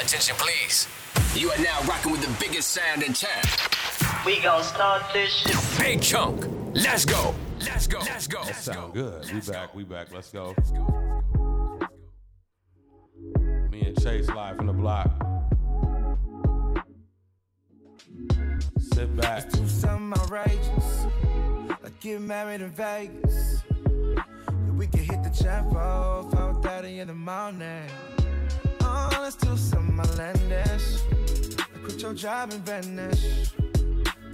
Attention, please. You are now rocking with the biggest sound in town. We gon' start this shit. Big Chunk. Let's go. Let's go. Let's go. That sound good. We back. We back. Let's go. Me and Chase live from the block. Sit back. do something outrageous. Like get married in Vegas. We can hit the chapel, 4.30 in the morning. Let's do something outlandish. Like quit your job and vanish.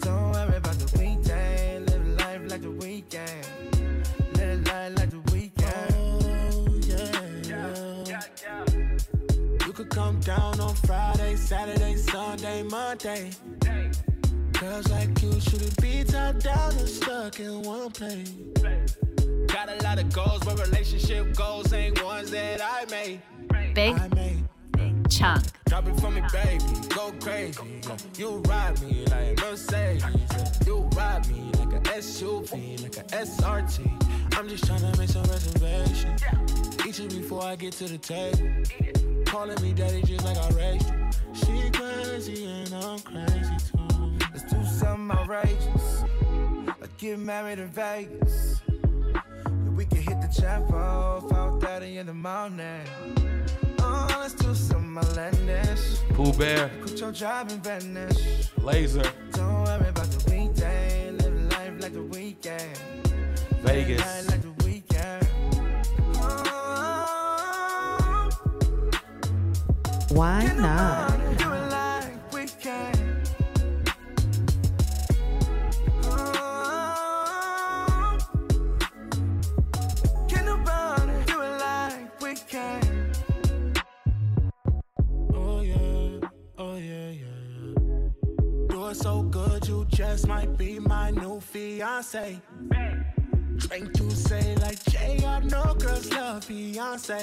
Don't worry about the weekend. Live life like the weekend. Live life like the weekend. Oh, yeah. You could come down on Friday, Saturday, Sunday, Monday. Girls like you shouldn't be top down and stuck in one place. Got a lot of goals, but relationship goals ain't ones that I made. Big I made. Chunk. Drop it for me, baby. Go crazy. You ride me like a Mercedes. You ride me like a SUV, like a SRT. I'm just tryna make some reservations. Eat you before I get to the table. Calling me daddy just like I raised you. She crazy and I'm crazy too. Let's do something outrageous. Like get married in Vegas. We can hit the chapel, 4.30 in the morning. Let's do something outlandish. Poo Bear. Quit your job and vanish. LAZR. Don't worry about the weekday. Live life like the weekend. Vegas. Live life like the weekend. Oh, Why not? So good, you just might be my new fiance. Drink you say like Jay, I know girls love Beyonce.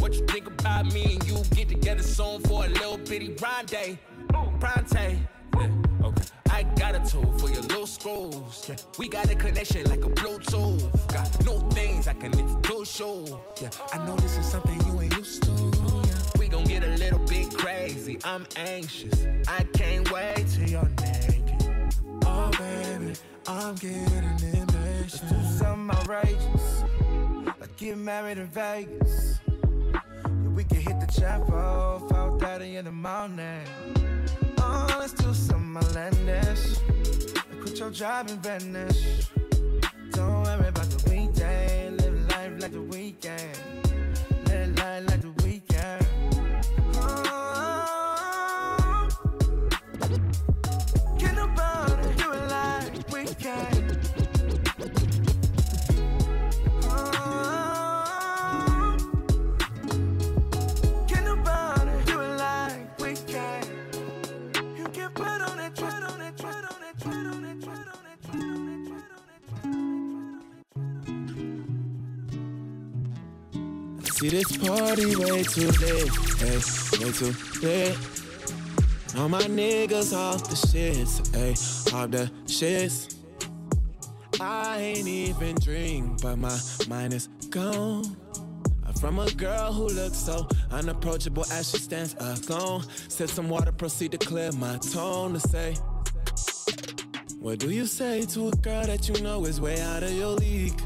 What you think about me and you get together soon for a little bitty rendezvous? Pronte. Yeah, okay. I got a tool for your little screws. Yeah. We got a connection like a Bluetooth. Got new things I can introduce you. Yeah, I know this is something you ain't used to. Yeah. We gon' get a little bit crazy. I'm anxious. I can't wait till you're naked. Oh baby, I'm getting impatient. Let's do something outrageous. Like get married in Vegas. Yeah, we can hit the chapel, 4.30 in the morning. Oh, let's do something outlandish. Like quit your job and vanish. Don't worry about the weekday. Live life like the weekend. Live life like the this party way too late. hey, way too late. All my niggas off the shits, hey, off the shits. I ain't even drink, but my mind is gone. From a girl who looks so unapproachable as she stands alone. Sip some water, proceed to clear my tone to say. What do you say to a girl that you know is way out of your league?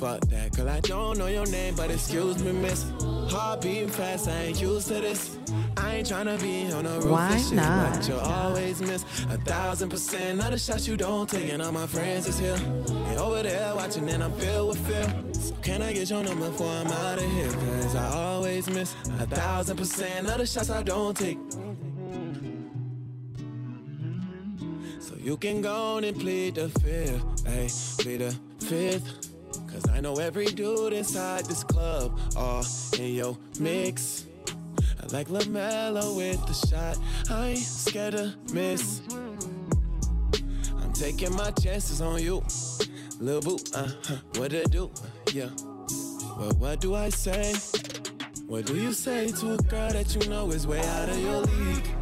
Fuck that, girl, I don't know your name, but excuse me, miss. Heart beating fast, I ain't used to this. I ain't tryna be on a roof Why shit, not? but you always miss a thousand percent of the shots you don't take, and all my friends is here. And over there watching, and I'm filled with fear. So can I get your number before I'm out of here? Cause I always miss a thousand percent of the shots I don't take. So you can go on and plead the fifth, hey, plead the fifth. Cause I know every dude inside this club, all in your mix. I like LaMelo with the shot, I ain't scared to miss. I'm taking my chances on you, Lil Boo, uh-huh, what it do, yeah. But what do I say? What do you say to a girl that you know is way out of your league?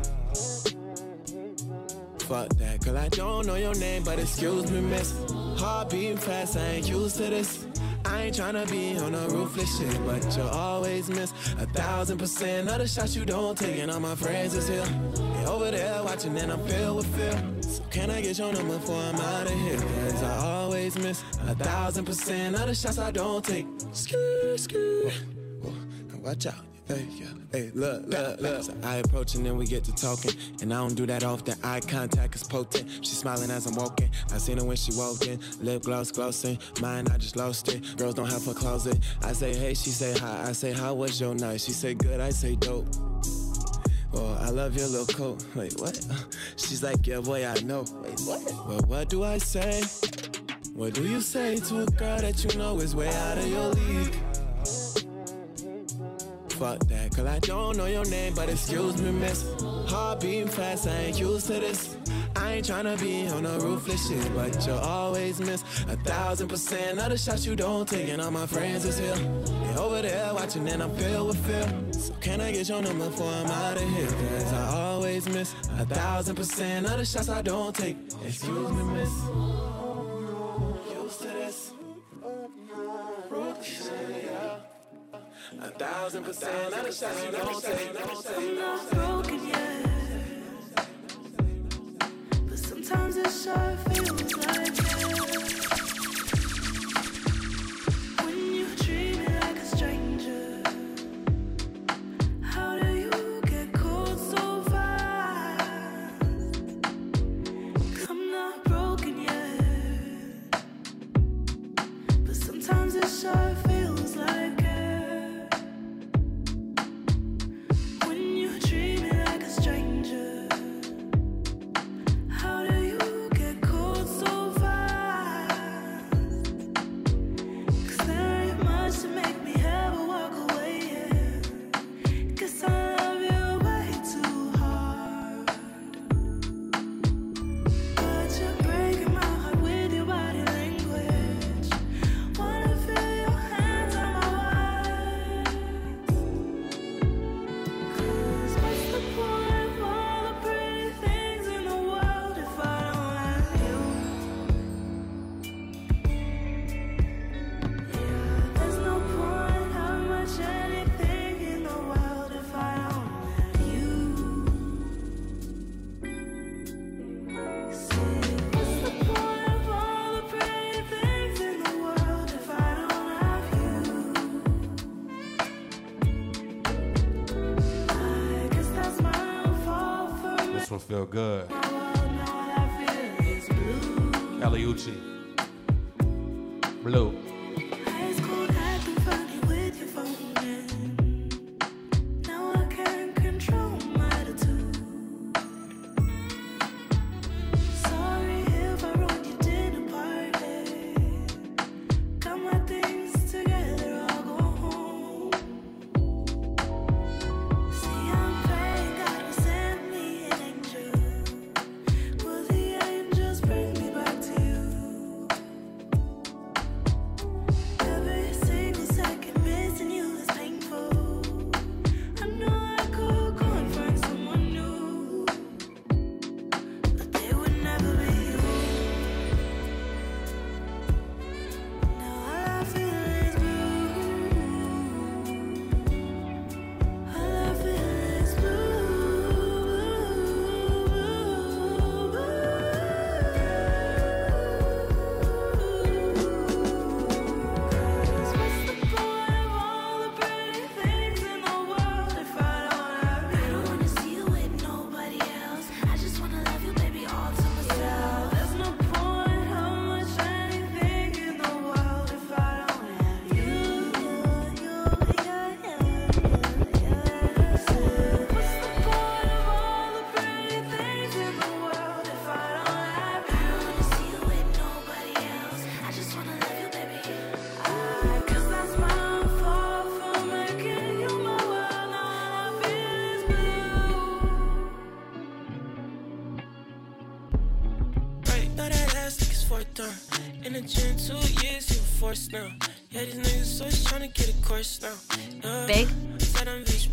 Fuck that, girl, I don't know your name, but excuse me, miss. Heart beating fast, I ain't used to this. I ain't tryna be on a ruthless shit, but you'll always miss a thousand percent of the shots you don't take. And all my friends is here. They over there watching and I'm filled with fear. So can I get your number before I'm out of here? Cause I always miss a thousand percent of the shots I don't take. Skr. Whoa, whoa, watch out. Hey, yeah. Hey, look, look, look. So I approach and then we get to talking. And I don't do that often. Eye contact is potent. She's smiling as I'm walking. I seen her when she walked in. Lip gloss glossing. Mine, I just lost it. Girls don't have a closet. I say, hey, she say hi. I say, how was your night? She say, good. I say, dope. Well, I love your little coat. Wait, what? She's like, yeah, boy, I know. Wait, what? Well, what do I say? What do you say to a girl that you know is way out of your league? Fuck that, cause I don't know your name, but excuse me, miss. Heart beating fast, I ain't used to this. I ain't tryna be on a ruthless shit, but you'll always miss a thousand percent of the shots you don't take. And all my friends is here. They over there watching, and I'm filled with fear. So can I get your number before I'm out of here? Cause I always miss a thousand percent of the shots I don't take. Excuse me, miss. Used to this. A thousand percent of the shots you. Don't take. I'm not broken yet. But sometimes it sure feels like This one feel good. my world now that I feel is blue.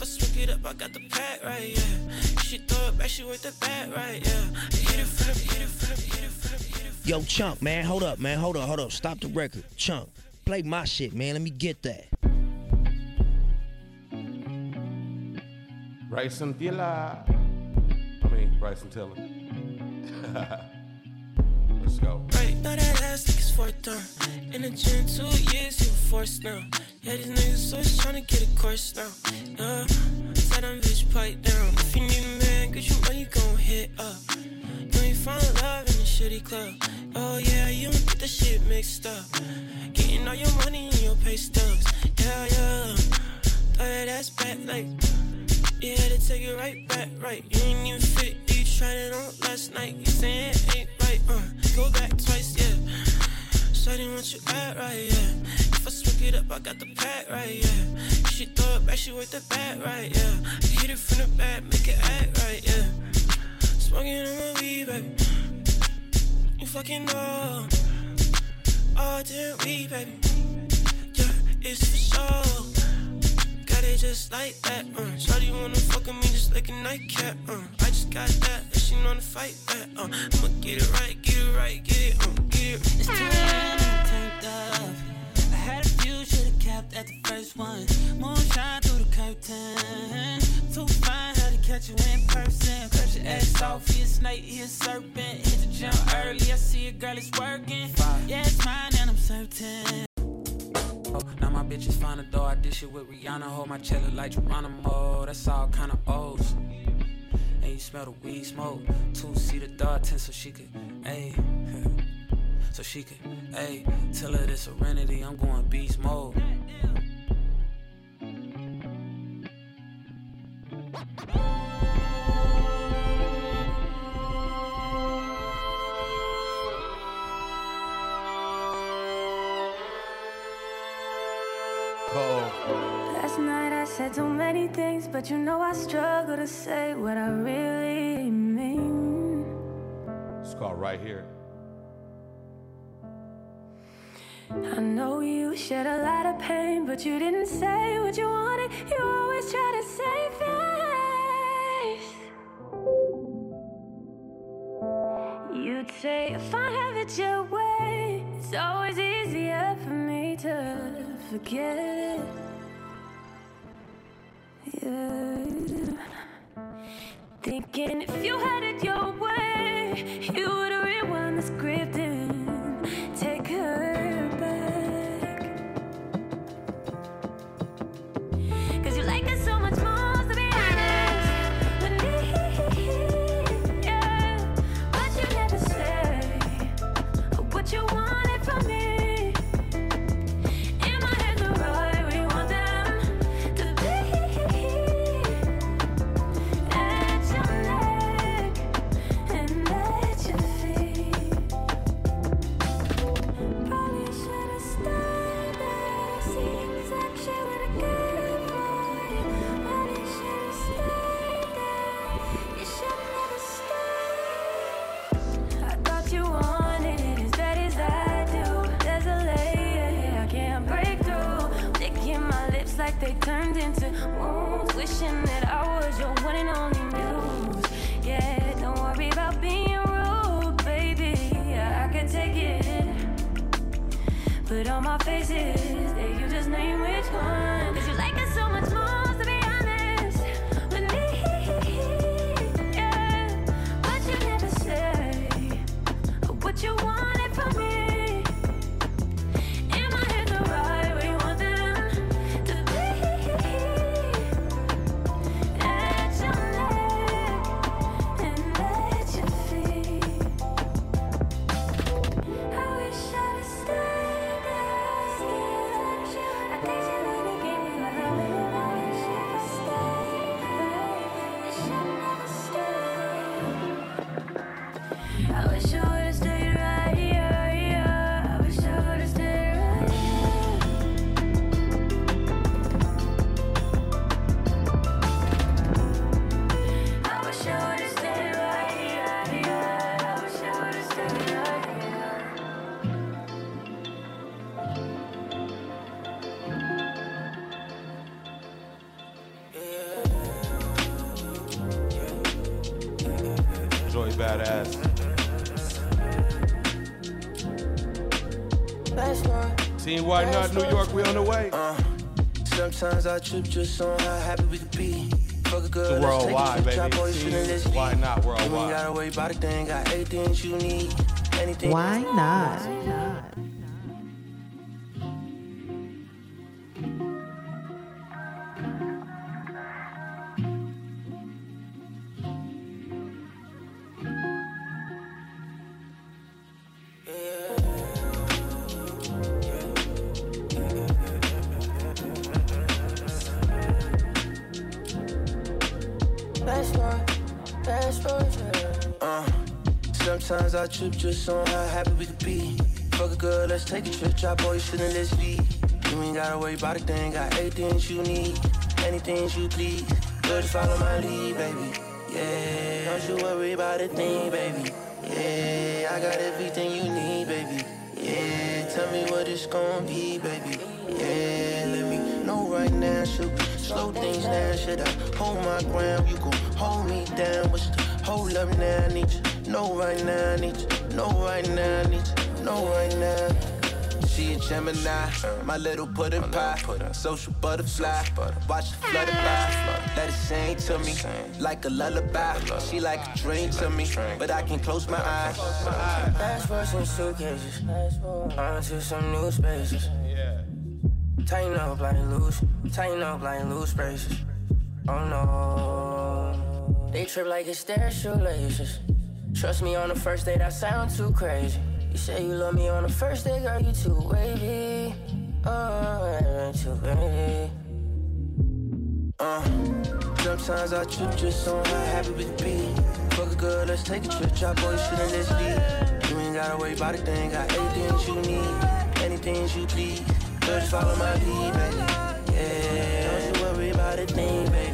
If I switch it up, I got the pack right, yeah. She throw it back, she worth the back right, yeah. Hit it from hit it from hit it from hit it from Yo, Chunk, man, hold up, man, hold up, hold up. Stop the record. Chunk, play my shit, man. Let me get that. Bryson Tiller. I mean, Bryson Tiller. Let's go. Right, fourth down. In the gym, two years, you forced now. Yeah, these niggas always tryna get a course now. Yeah, tell them bitch pipe down. If you need a man, cause you know you gon' hit up. You find love in the shitty club. Oh yeah, you don't get the shit mixed up. Getting all your money in your pay stubs. Yeah, yeah. Throw that ass back like. Yeah, to take it right back, right. You ain't even fit, you tried it on last night. You saying it ain't right, uh. Go back twice, yeah. Shawty want you act right, yeah. If I switch it up, I got the pack right, yeah. She throw it back, she worth the back right, yeah. I Hit it from the back, make it act right, yeah. Smoking on my weed, baby. You fucking know. Oh, damn weed, baby. Yeah, it's for sure. Got it just like that, uh. Shawty wanna fuck with me just like a nightcap, uh. I just got that, and she know to fight back, uh. I'ma get it right, get it right, get it, uh, get it. It's too early, turned up. I had a few, should've kept at the first one. Moonshine through the curtain. Too fine, had to catch you in person. Cut your ass off, he a snake, he a serpent. Hit the gym early, I see a girl is working. Yeah, it's mine, and I'm certain. Oh, now my bitches find a door. I dish it with Rihanna. Hold my cello like Geronimo. That's all kind of O's. And you smell the weed smoke. Two seater dog tent so she could, ayy. So she could, ayy. Tell her this serenity. I'm going beast mode. Said too many things, but you know I struggle to say what I really mean. It's called Right Here. I know you shed a lot of pain, but you didn't say what you wanted. You always try to save face. You'd say, if I have it your way, it's always easier for me to forget. Yeah. Thinking if you had it your way, you would have rewind the script they turned into wounds. Wishing that I was your one and only muse. Yeah, don't worry about being rude, baby. Yeah, I can take it. Put on my faces, yeah, you just name which one. Trip just on how happy we could be. Fuck a girl, It's let's take worldwide, a trip, baby. all your shit and let's Team Why leave. Not You ain't gotta worry about a thing, got everything you need. Anything Why not? I trip just on how happy we could be. Fuck a girl, let's take a trip, drop all your shit and let's leave. You ain't gotta worry about a thing, got everything you need, anything you please. Girl, just follow my lead, baby. Yeah, don't you worry about a thing, baby. Yeah, I got everything you need, baby. Yeah, tell me what it's gonna be, baby. Yeah, let me know right now, should we slow things down? Should I hold my ground? You gon' hold me down? What's the hold up now? I need you, know right now, I need you, know right now, I need you, know right now. She a Gemini, my little pudding pie, social butterfly. Watch it flutter by, let it sing to me like a lullaby. She like a dream to me, but I can close my eyes. Fast forward some suitcases, on to some new spaces. Tighten up like loose, tighten up like loose braces. Oh no, they trip like it's their shoelaces. Trust me on the first date, I sound too crazy. You say you love me on the first day, girl, you too wavy. Oh, too wavy. Uh, sometimes I trip just on how happy we be. Fuck a girl, let's take a trip, drop your shit and let's leave. You ain't gotta worry about a thing, got everything you need, anything you please. Just follow my lead, baby. Yeah, don't you worry about a thing, baby.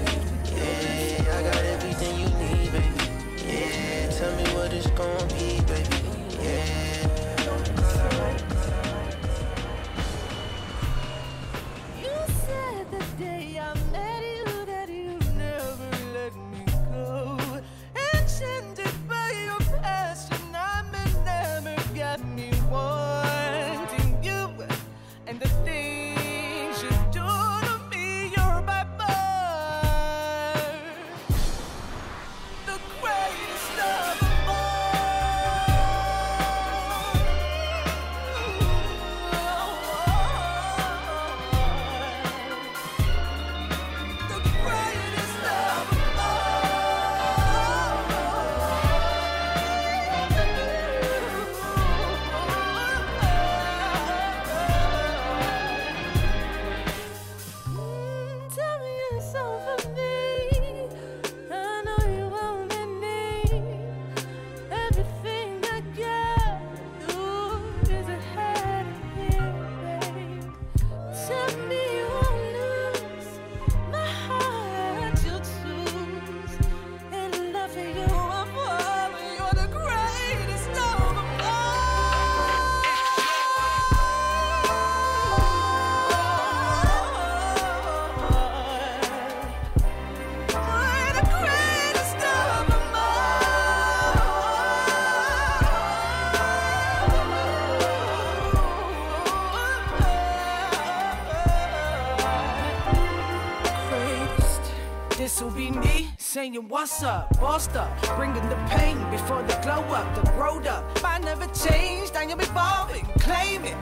Saying what's up, bossed up, bringing the pain before the glow up, the road up. I never changed, I am evolving, claiming.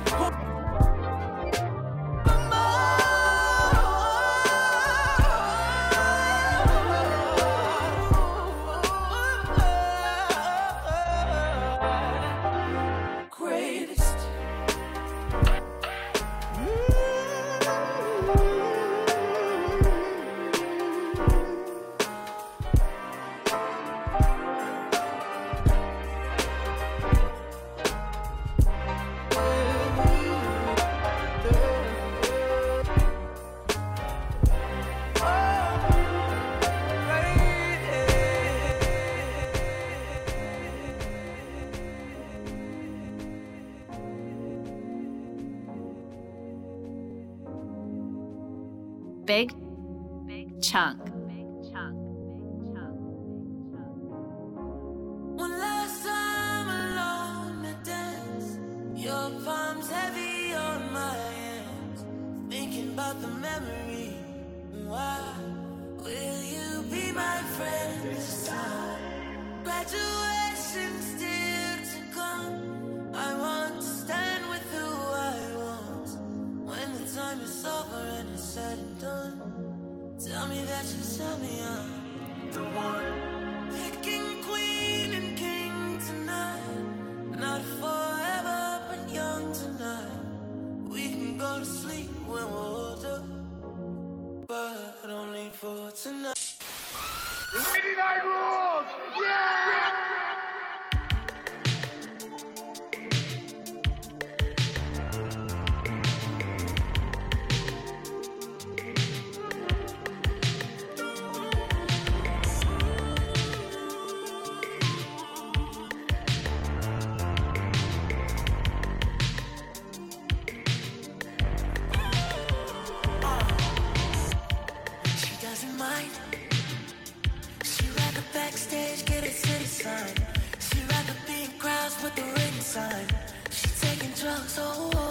Written sign. She taking drugs, oh,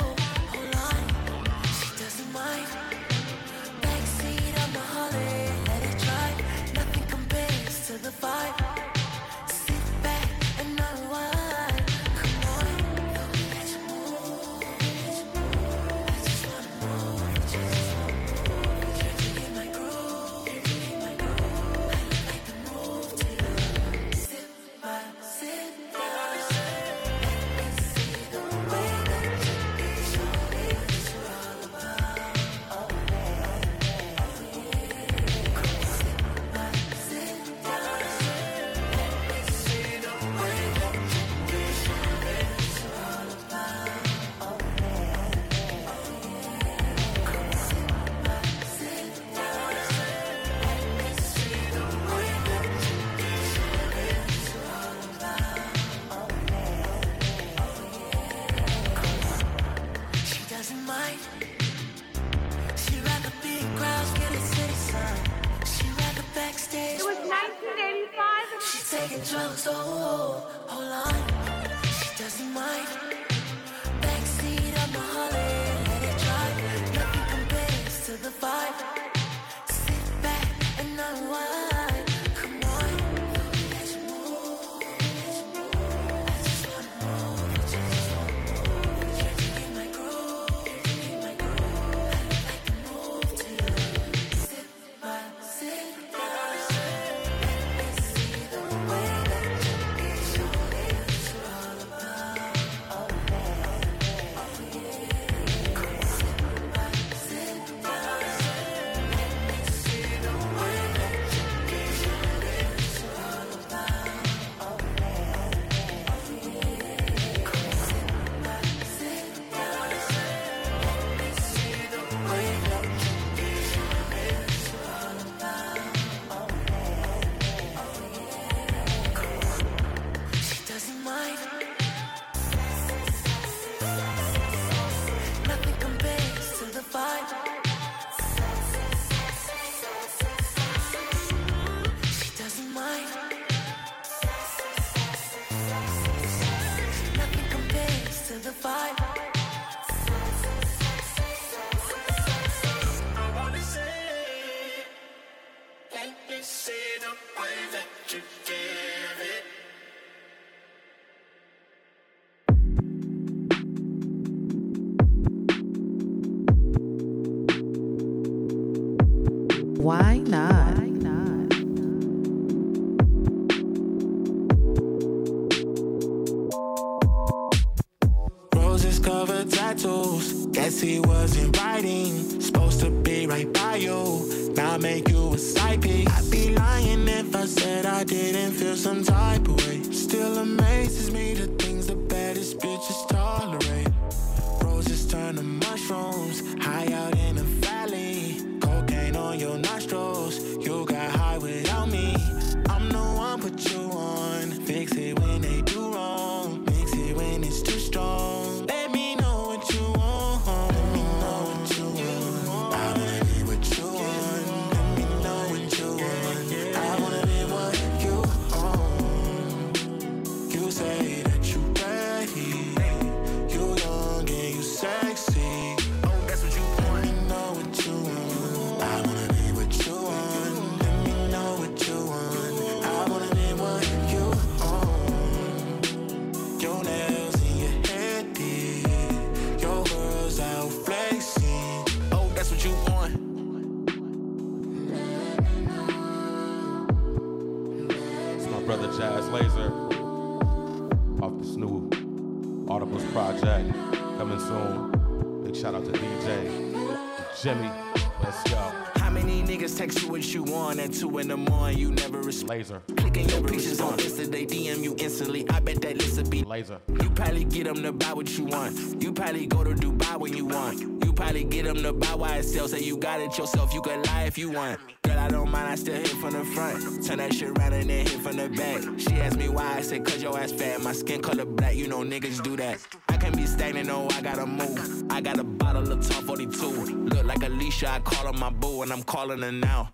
Yourself. You can lie if you want. Girl, I don't mind. I still hit from the front. Turn that shit around and then hit from the back. She asked me why. I said, cause your ass fat. My skin color black. You know niggas do that. I can't be stagnant. No, I gotta move. I got a bottle of top 42. Look like Alicia. I call her my boo and I'm calling her now.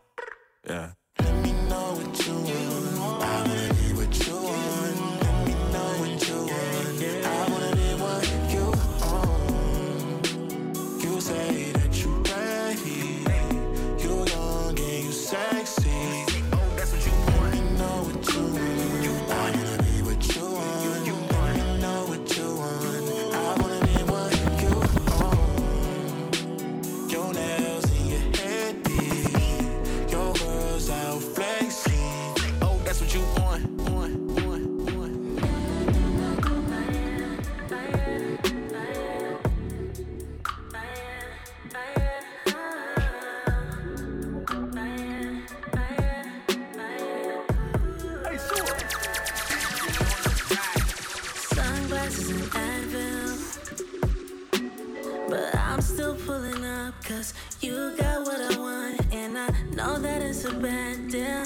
I'm still pulling up, cause you got what I want, and I know that it's a bad deal.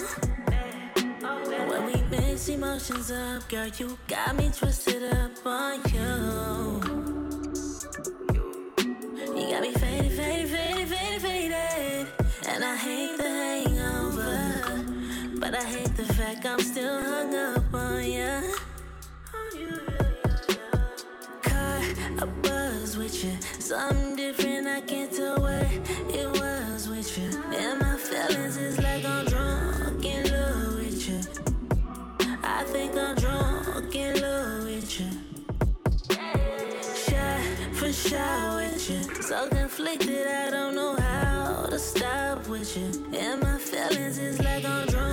When we mix emotions up, girl, you got me twisted up on you. You got me faded, faded, faded, faded, faded. And I hate the hangover. But I hate the fact I'm still hung up on ya. With you. Something different, I can't tell what it was with you. And my feelings is like I'm drunk in love with you. I think I'm drunk in love with you. Shot for shot with you. So conflicted, I don't know how to stop with you. And my feelings is like I'm drunk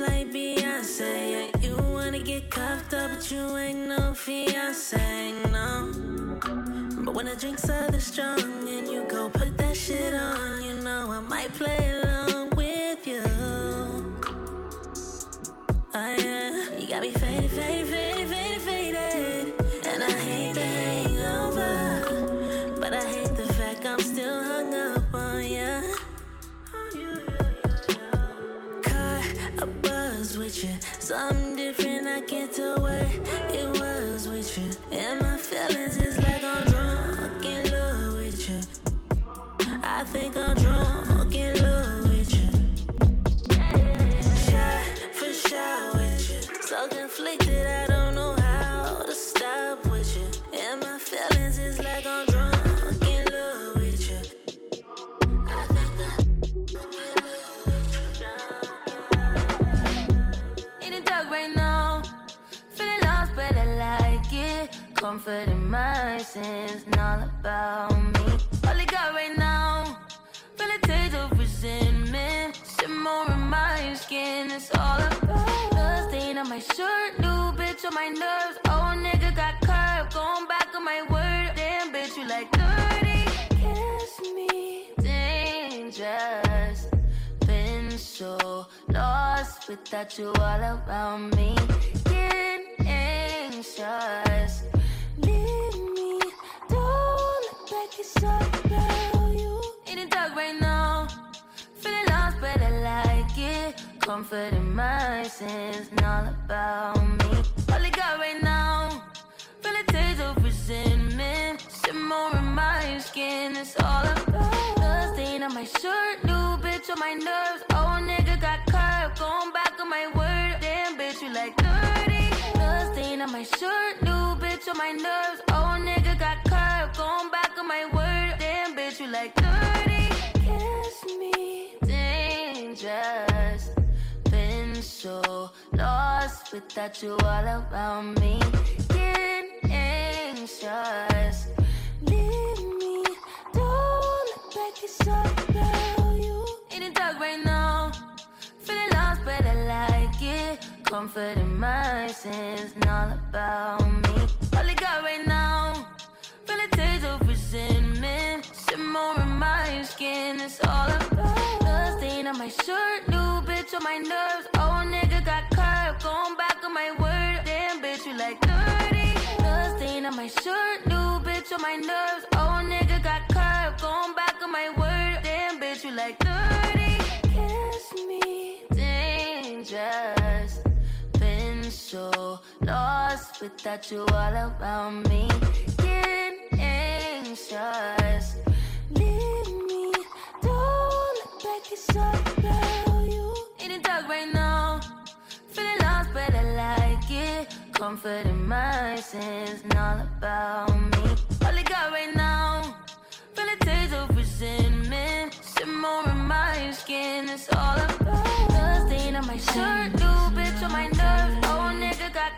like Beyonce. Yeah, you wanna get cuffed up, but you ain't no fiance, no. But when the drinks are this strong and you go put that shit on, you know I might play along with you. Oh yeah, you got me faded, faded, faded, faded, faded. And I hate buzz with you, something different, I can't tell what it was with you. And my feelings is like I'm drunk in love with you. I think I'm drunk Comfort in my sins, and all about me. All I got right now, feel a taste of resentment. Shimmer in my skin, it's all about the stain on my shirt. New bitch on my nerves. Oh, nigga got curved, going back on my word. Damn, bitch, you like dirty. Kiss me, dangerous been so lost without you all around me. Getting anxious. Comfort in my sins all about me. All I got right now. A taste of resentment. Shimmer in my skin, it's all about the stain on my shirt. New bitch on my nerves. Oh, nigga got curved. Going back on my word. Damn, bitch, you like dirty. The stain on my shirt. New bitch on my nerves. Oh, nigga got just been so lost without you all around me. Getting anxious. Leave me, don't look back, it's all about you. In the dark right now, feeling lost, but I like it. Comfort in my sins, all about me. All I got right now, feeling tears of resentment. Some more of my skin, it's all about the stain on my shirt. New bitch on my nerves. Old nigga got curved, going back on my word. Damn bitch, you like 30. The stain on my shirt. New bitch on my nerves. Old nigga got curved, going back on my word. Damn bitch, you like 30. Kiss me, dangerous. Been so lost without you all around me. Getting anxious. It's so girl, you need a dog right now. Feeling lost, but I like it. Comfort in my sins, all about me. All I got right now, feeling days of resentment. Simmer in my skin, it's all about. Blood on my shirt, new bitch on my nerves. Oh, nigga got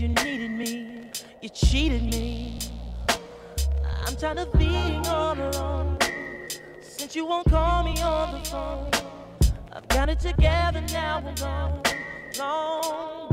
you needed me, you cheated me. I'm tired of being all alone. Since you won't call me on the phone, I've got it together now alone. Long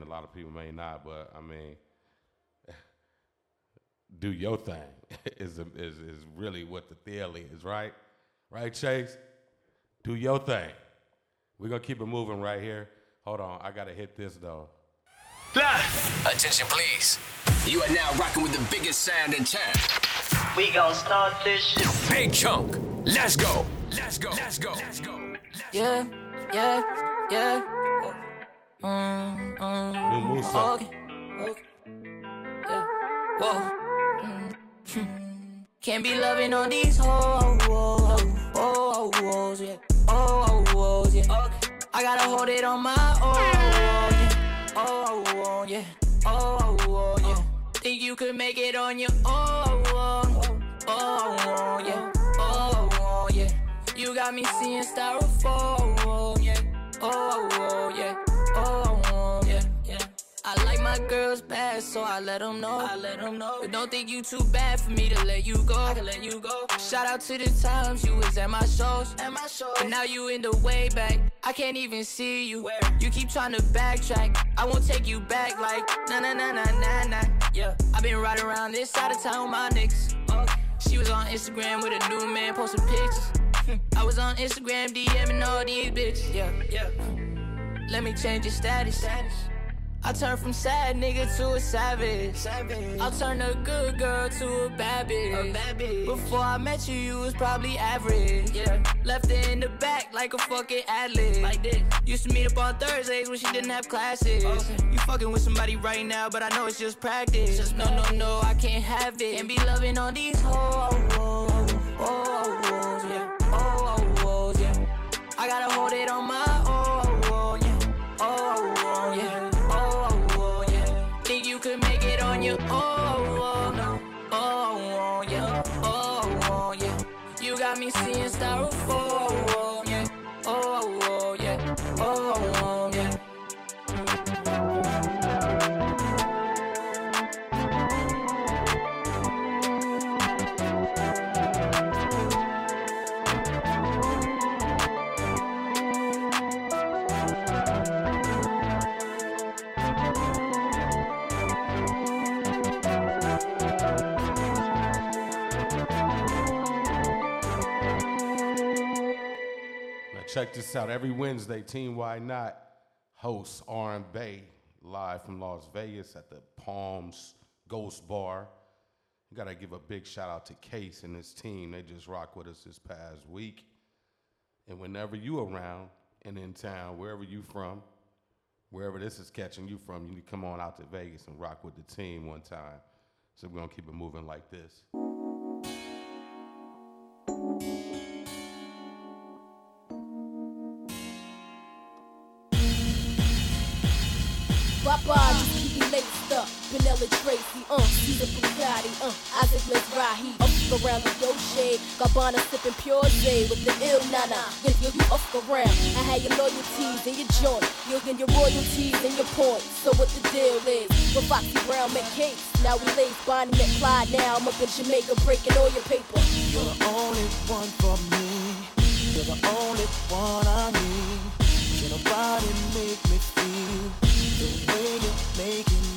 be celebrating, a lot of people may not, but I mean, do your thing is, is, is really what the deal is, right? Right, Chase? Do your thing. We're going to keep it moving right here. Hold on, I got to hit this though. Attention, please. You are now rocking with the biggest sound in town. We gonna start this shit. Big Chunk. Let's go. Let's go. Let's go. Let's go. Yeah, yeah, yeah. Mm, mm, Musa. okay, okay. Yeah. Whoa. Mm, hmm. Can't be loving on these hoes, hoes, hoes, hoes, yeah. Oh, oh, oh, yeah. Okay. I gotta hold it on my own, yeah. Oh, oh, oh, yeah. Oh, oh, oh, yeah. Think you could make it on your own, oh, oh, oh, yeah. Oh, oh, yeah. You got me seeing styrofoam, yeah. Oh, oh, yeah. Oh, oh, yeah, yeah. I like my girls bad, so I let them know. I let them know. But don't think you too bad for me to let you go. I can let you go. Shout out to the times you was at my shows. At my shows. But now you in the way back. I can't even see you. Where? You keep trying to backtrack. I won't take you back like na na na na na na. Yeah. i been riding around this side of town with my niggas. She was on Instagram with a new man posting pictures. I was on Instagram DMing all these bitches. Yeah, yeah. Let me change your status. I turn from sad nigga to a savage. I'll turn a good girl to a bad bitch. Before I met you, you was probably average. Yeah. Left it in the back like a fucking athlete. Like this. Used to meet up on Thursdays when she didn't have classes. Oh. You fucking with somebody right now, but I know it's just practice. Just no, no, no, I can't have it. And be loving on these hoes. Oh, oh, oh, yeah. Oh, oh, oh, yeah. I gotta hold it on my check this out. Every Wednesday, Team Why Not hosts R&B live from Las Vegas at the Palms Ghost Bar. You gotta give a big shout out to Case and his team. They just rocked with us this past week. And whenever you around and in town, wherever you from, wherever this is catching you from, you need to come on out to Vegas and rock with the team one time. So we're gonna keep it moving like this. Papa, just keep me laced up. Vanilla Tracy, uh, Caesar Bugatti, uh, Isaac Mizrahi. Up around the shade, Gabbana sipping pure J with the ill nana. You, you, you up around. I had your loyalties and your joint. You'll get your royalties and your points. So what the deal is? With Foxy Brown cakes. Now we lace Bonnie McFly. Now I'm up in Jamaica breaking all your paper. You're the only one for me. You're the only one I need. Can nobody make me feel baby, making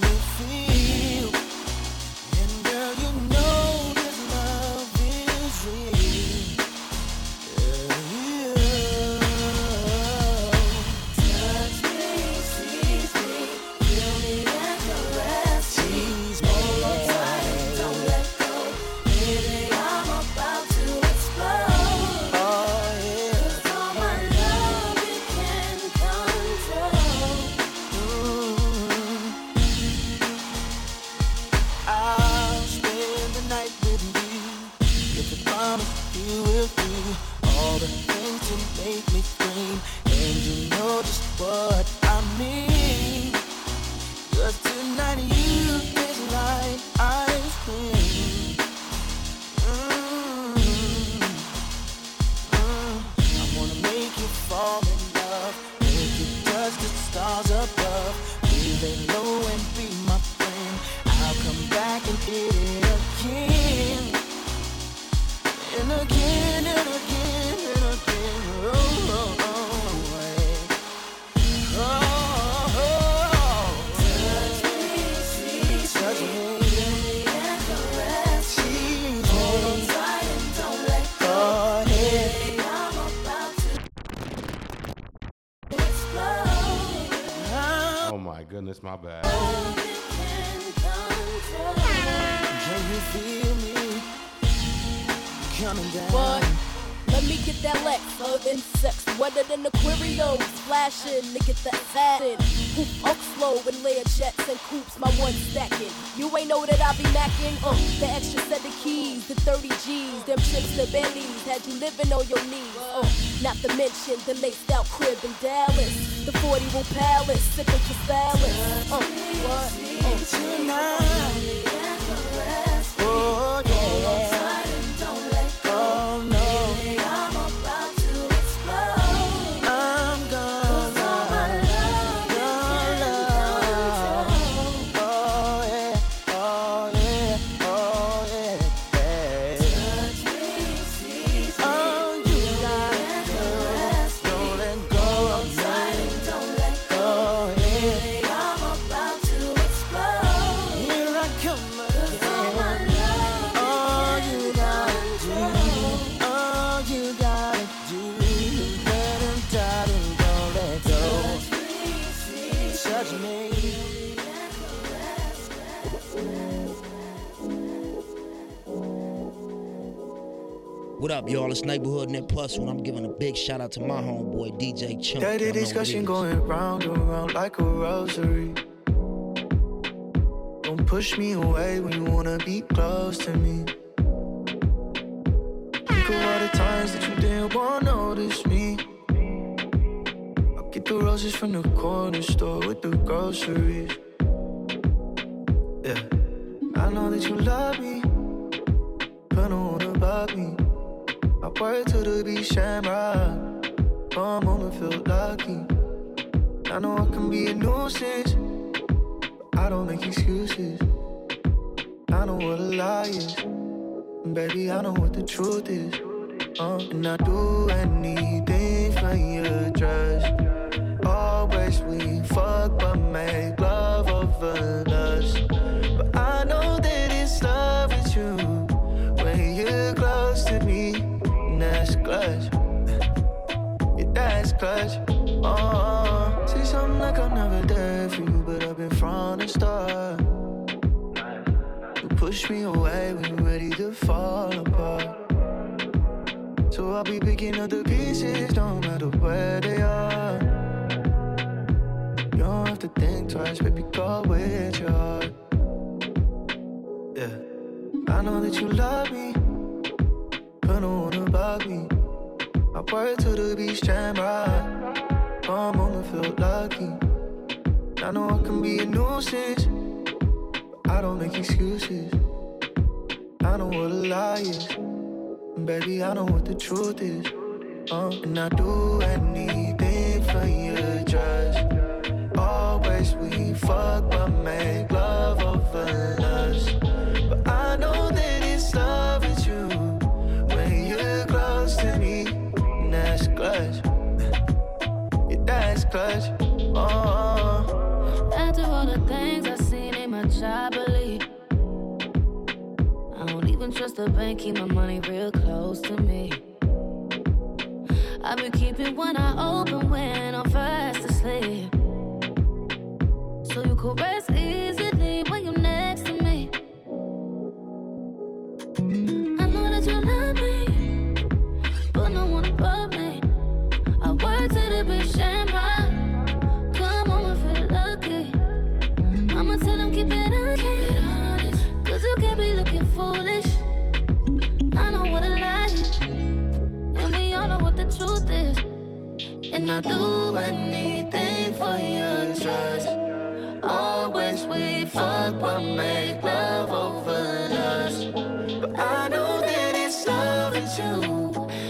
goodness, my bad. Can you feel me coming down? What? Let me get that Lex, her insects wetter than Aquarium, splashing to get that satin. Hoop up slow and layer jets and coops, my one stacking. You ain't know that I be macking, uh, the extra set of keys, the 30 G's, them trips to Bentley's, had you living on your knees, uh, not to mention the laced out crib in Dallas, the 40 room palace, sipping for salads, uh, what? Uh, Tonight. Oh, yeah. Up, y'all? It's Neighborhood Net Plus One. I'm giving a big shout out to my homeboy DJ Chunk. Dirty Y'all know what it discussion going round and round like a rosary. Don't push me away when you wanna be close to me. Think of all the times that you didn't wanna notice me. I'll get the roses from the corner store with the groceries. Yeah, I know that you love me, but don't wanna bug me. I work to the beach shamrock. For a moment, feel lucky. I know I can be a nuisance, but I don't make excuses. I know what a lie is, and baby, I know what the truth is. Uh, and I do anything for your trust. Always we fuck, but make love over clutch. Oh, uh-uh. say something like I'm never there for you, but I've been from the start. You push me away when you're ready to fall apart. So I'll be picking up the pieces, no matter where they are. You don't have to think twice, baby, go with your heart. Yeah, I know that you love me, but don't wanna bug me. I work to the beach, jam right. For a moment, feel lucky. I know I can be a nuisance, but I don't make excuses. I know what a lie is, and baby, I know what the truth is. Uh, and I do anything for your trust. Always we fuck, Oh. After all the things I've seen, ain't much I believe. I don't even trust the bank, keep my money real close to me. I've been keeping one eye open when I'm fast asleep. So you could rest And I do anything for your trust. Always we fuck but make love over lust. But I know that it's love with you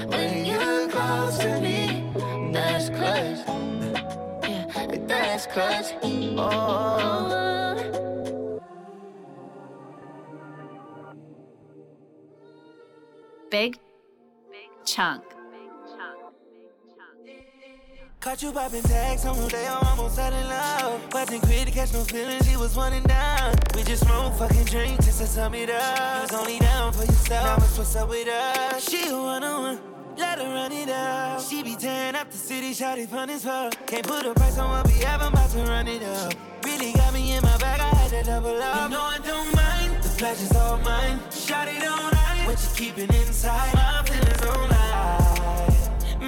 when you're close to me. That's clutch. Yeah, last clutch. Oh. Big, big chunk. Caught you popping tags on day I'm almost out in love. Wasn't quick to catch no feelings, he was running down. We just smoke fucking drink just to sum it up. You was only down for yourself, now it's what's up with us. She a one on one, let her run it up. She be tearing up the city, shout it fun as fuck. Can't put a price on what we have, I'm about to run it up. Really got me in my bag, I had to double up. You know I don't mind, the pleasure's all mine. Shout it on night, what you keeping inside? My feelings don't lie,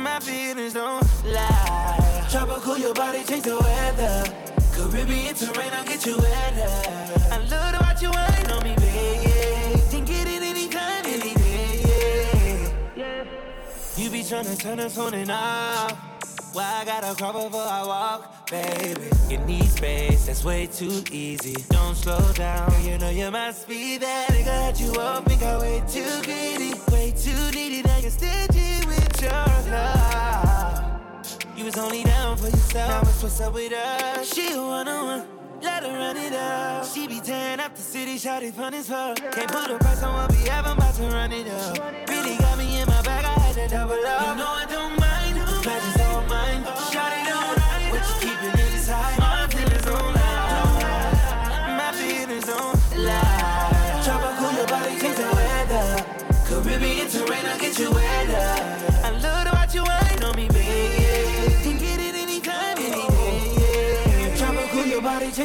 my feelings don't lie. Tropical, your body change the weather. Caribbean terrain, I'll get you wetter. I love to watch you wine on me, baby. Can get it anytime, any day. Yeah. You be tryna turn us on and off. Why I gotta crawl before I walk, baby? You need space, that's way too easy. Don't slow down, you know you must be that nigga that you up and got way too greedy, way too needy. Now you're stingy with your love. You was only down for yourself. Now it's what's up with us. She one on one. Let her run it up. She be tearing up the city, shout it fun as fuck. Can't put a price on what we have, I'm about to run it up. Really got me in my bag, I had to double up. You know I don't mind,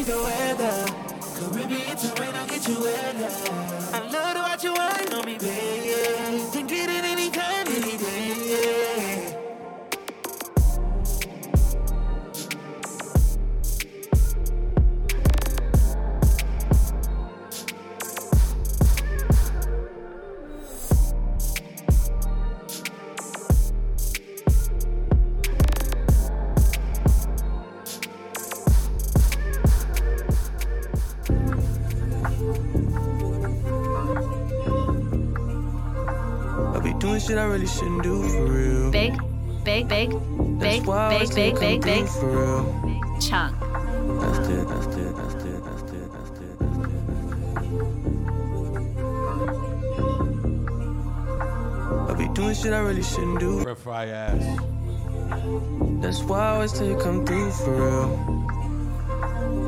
the weather. Caribbean terrain, I'll get you wetter. I love to watch you wine on me, baby. Can get it any day. Shit I really shouldn't do for real. Big, big, big, big, That's why I big, big, big, big, for real. chunk. That's it, that's it, that's it, that's it, that's it, that's it. I be doing shit I really shouldn't do. Red fry ass. That's why I always take come through for real.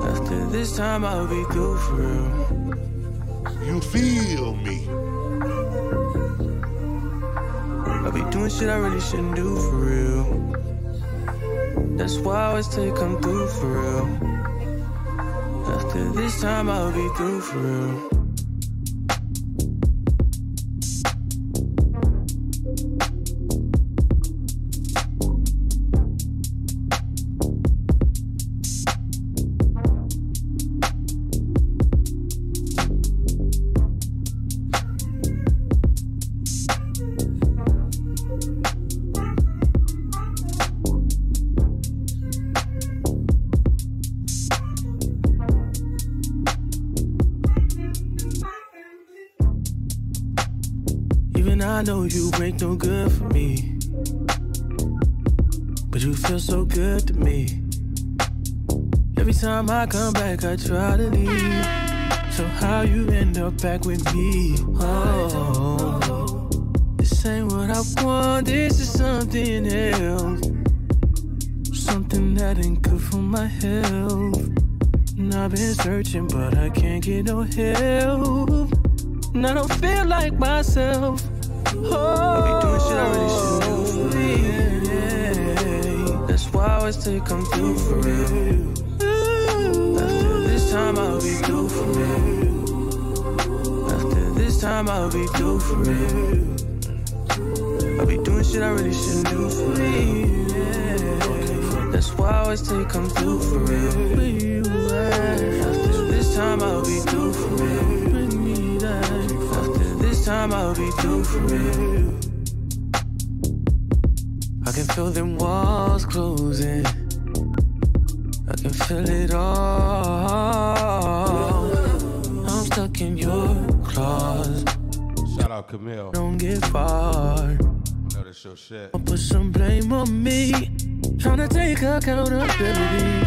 After this time I'll be through for real. You feel me? I be doing shit I really shouldn't do for real. That's why I always take come through for real. After this time I'll be through for real. You ain't no good for me. But you feel so good to me. Every time I come back, I try to leave. So how you end up back with me? Oh, this ain't what I want. This is something else. Something that ain't good for my health. And I've been searching, but I can't get no help. And I don't feel like myself. I be doing shit I really shouldn't do for real. That's why I always take come through for real. After this time I'll be through for real. After this time I'll be through for real. I be doing shit I really shouldn't do for real. That's why I always take come through for real. After this time I'll be through for real. Time I'll be through for real. I can feel them walls closing. I can feel it all. I'm stuck in your claws. Shout out Camille. Don't get far. Know that's your shit. Put some blame on me. Tryna take accountability.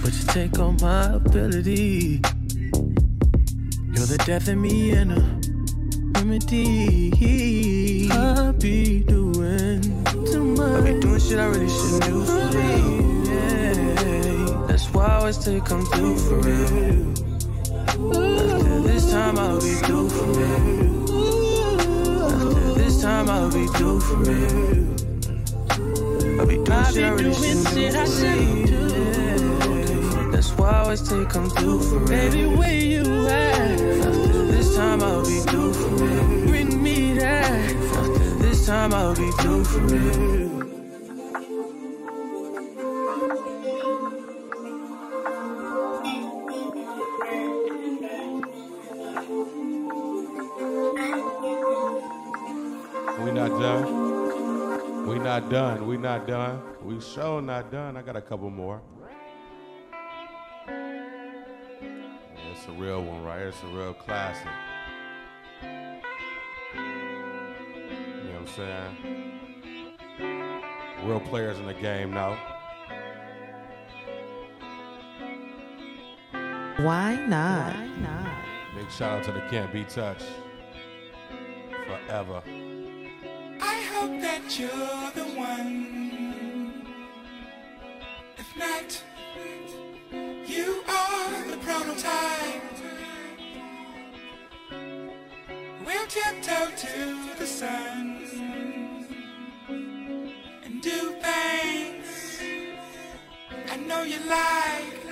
But you take all my ability. You're the death in me and a remedy. I be doing too much. I be doing shit I really shouldn't do for me. Yeah. That's why I always take come through for real. After this time I'll be through for real. After this time I'll be through for real. I'll be doing I shit I be really shouldn't do for real. That's why I always take come through for real. Baby, where you at? This time I'll be through for real. Bring me that. This time I'll be for. We not done. We not done. We not done. We sure not done. I got a couple more. It's a real one right here. It's a real classic. You know what I'm saying? Real players in the game now. Why not? Big shout out to the Can't Be Touched. Forever. I hope that you're the one. If not, you are the prototype. We'll tiptoe to the sun and do things I know you like.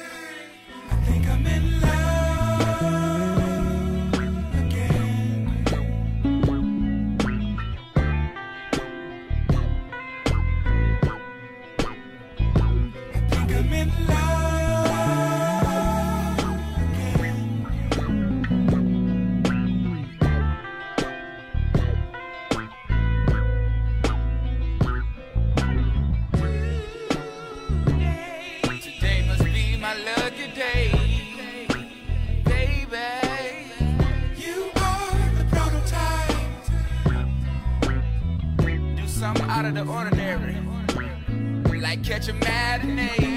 Catch a matinee,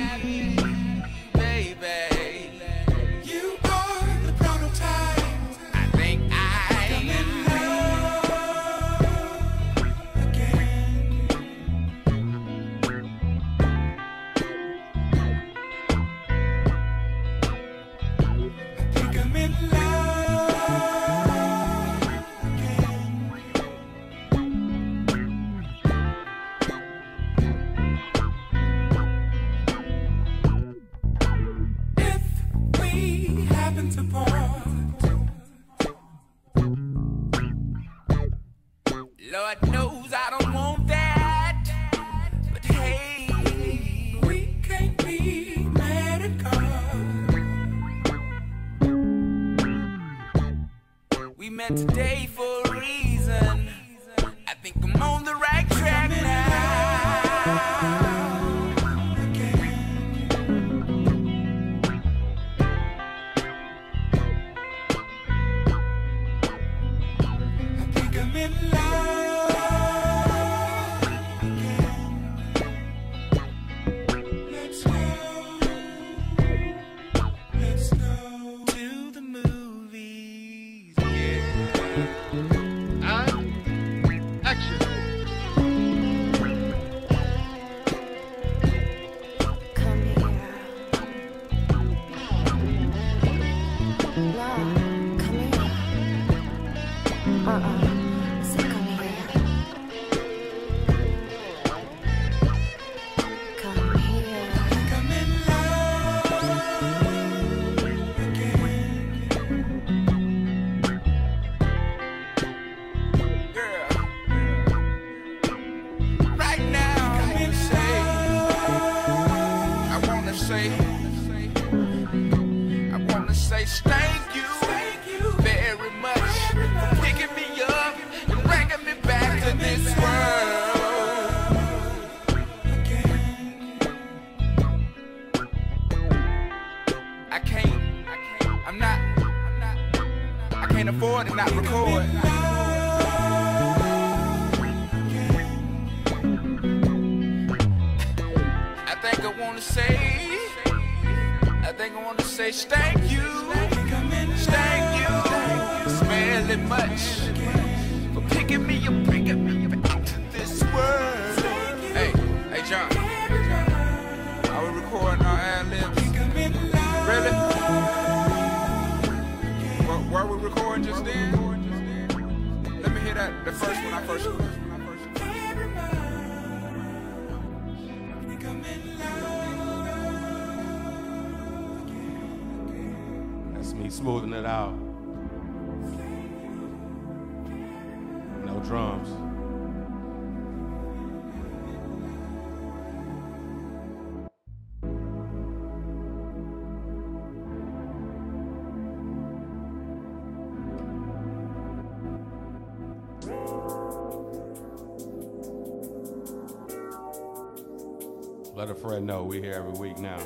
we here every week now.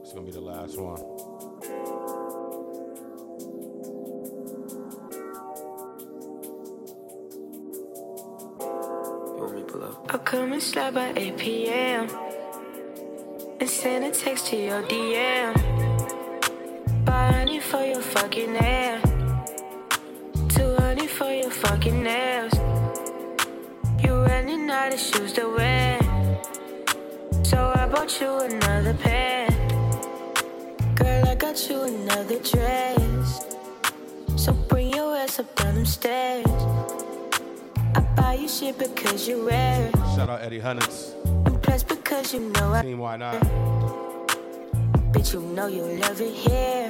It's gonna be the last one. I'll come and slide by 8 p.m. and send a text to your DM. Buy honey for your fucking hair. Two honey for your fucking nails. Running shoes to wear. So I bought you another pair. Girl, I got you another dress. So bring your ass up down them stairs. I buy you shit because you're rare. Shout out Eddie Hunnits. Plus because you know I Team Why Not? Bitch, you know you love it here.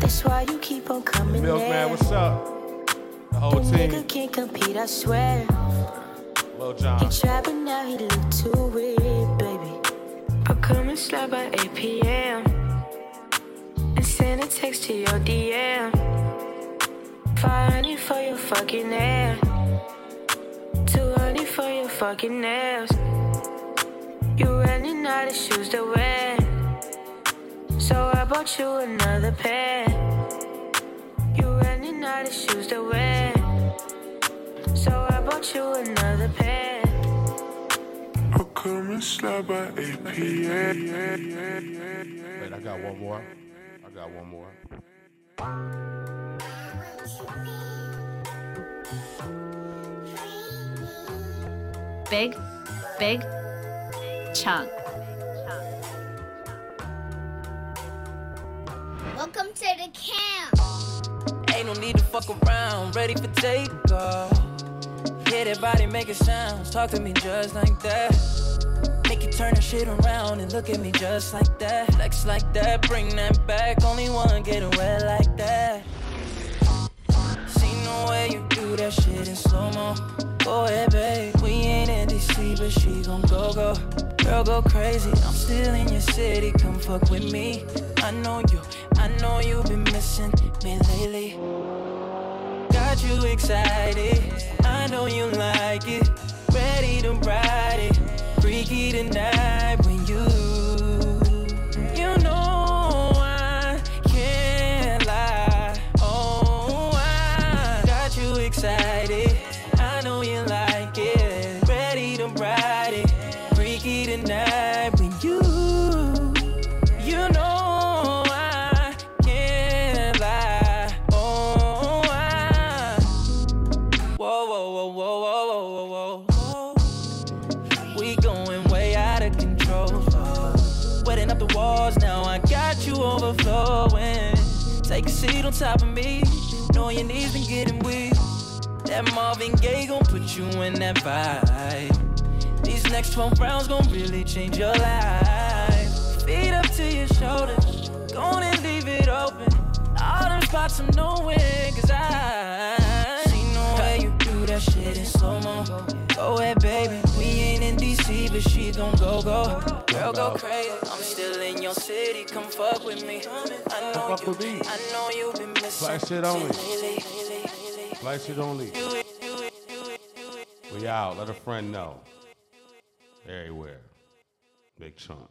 That's why you keep on coming Milkman, there. what's up? The whole The team. nigga can't compete, I swear. Lil He John. tried, but now he look too weird, baby. I'll come and slide by 8 p.m. and send a text to your DM. 500 for your fucking hair. 200 for your fucking nails. You running out of shoes to wear. So I bought you another pair. You running out of shoes to wear. So bought you another pair. I'll come and slide by 8 p.m. Wait, I got one more. I got one more. Big, big chunk. Welcome to the camp. Ain't no need to fuck around, ready for takeoff. Hear that body making sounds, talk to me just like that. Make you turn that shit around and look at me just like that. Flex like that, bring that back. Only one get away like that. See no way you do that shit in slow mo. Go ahead, babe. We ain't in DC, but she gon' go go. Girl, go crazy. I'm still in your city. Come fuck with me. I know you. I know you've been missing me lately. Got you excited. I know you like it. Ready to ride it. Freaky tonight when you. You on top of me. Know your knees been getting weak. That Marvin Gaye gon' put you in that vibe. These next 12 rounds gon' really change your life. Feet up to your shoulders, go on and leave it open. All them spots I'm knowing, cause I see no way you do that shit in slow mo. Go ahead, baby. We ain't in DC, but she gon' go, go. Girl, go crazy. I'm in your city, come fuck with me. I know Fuck you, with me. I know you've been missing. Black shit only. Black shit only. We out. Let a friend know. Everywhere. Big chunk.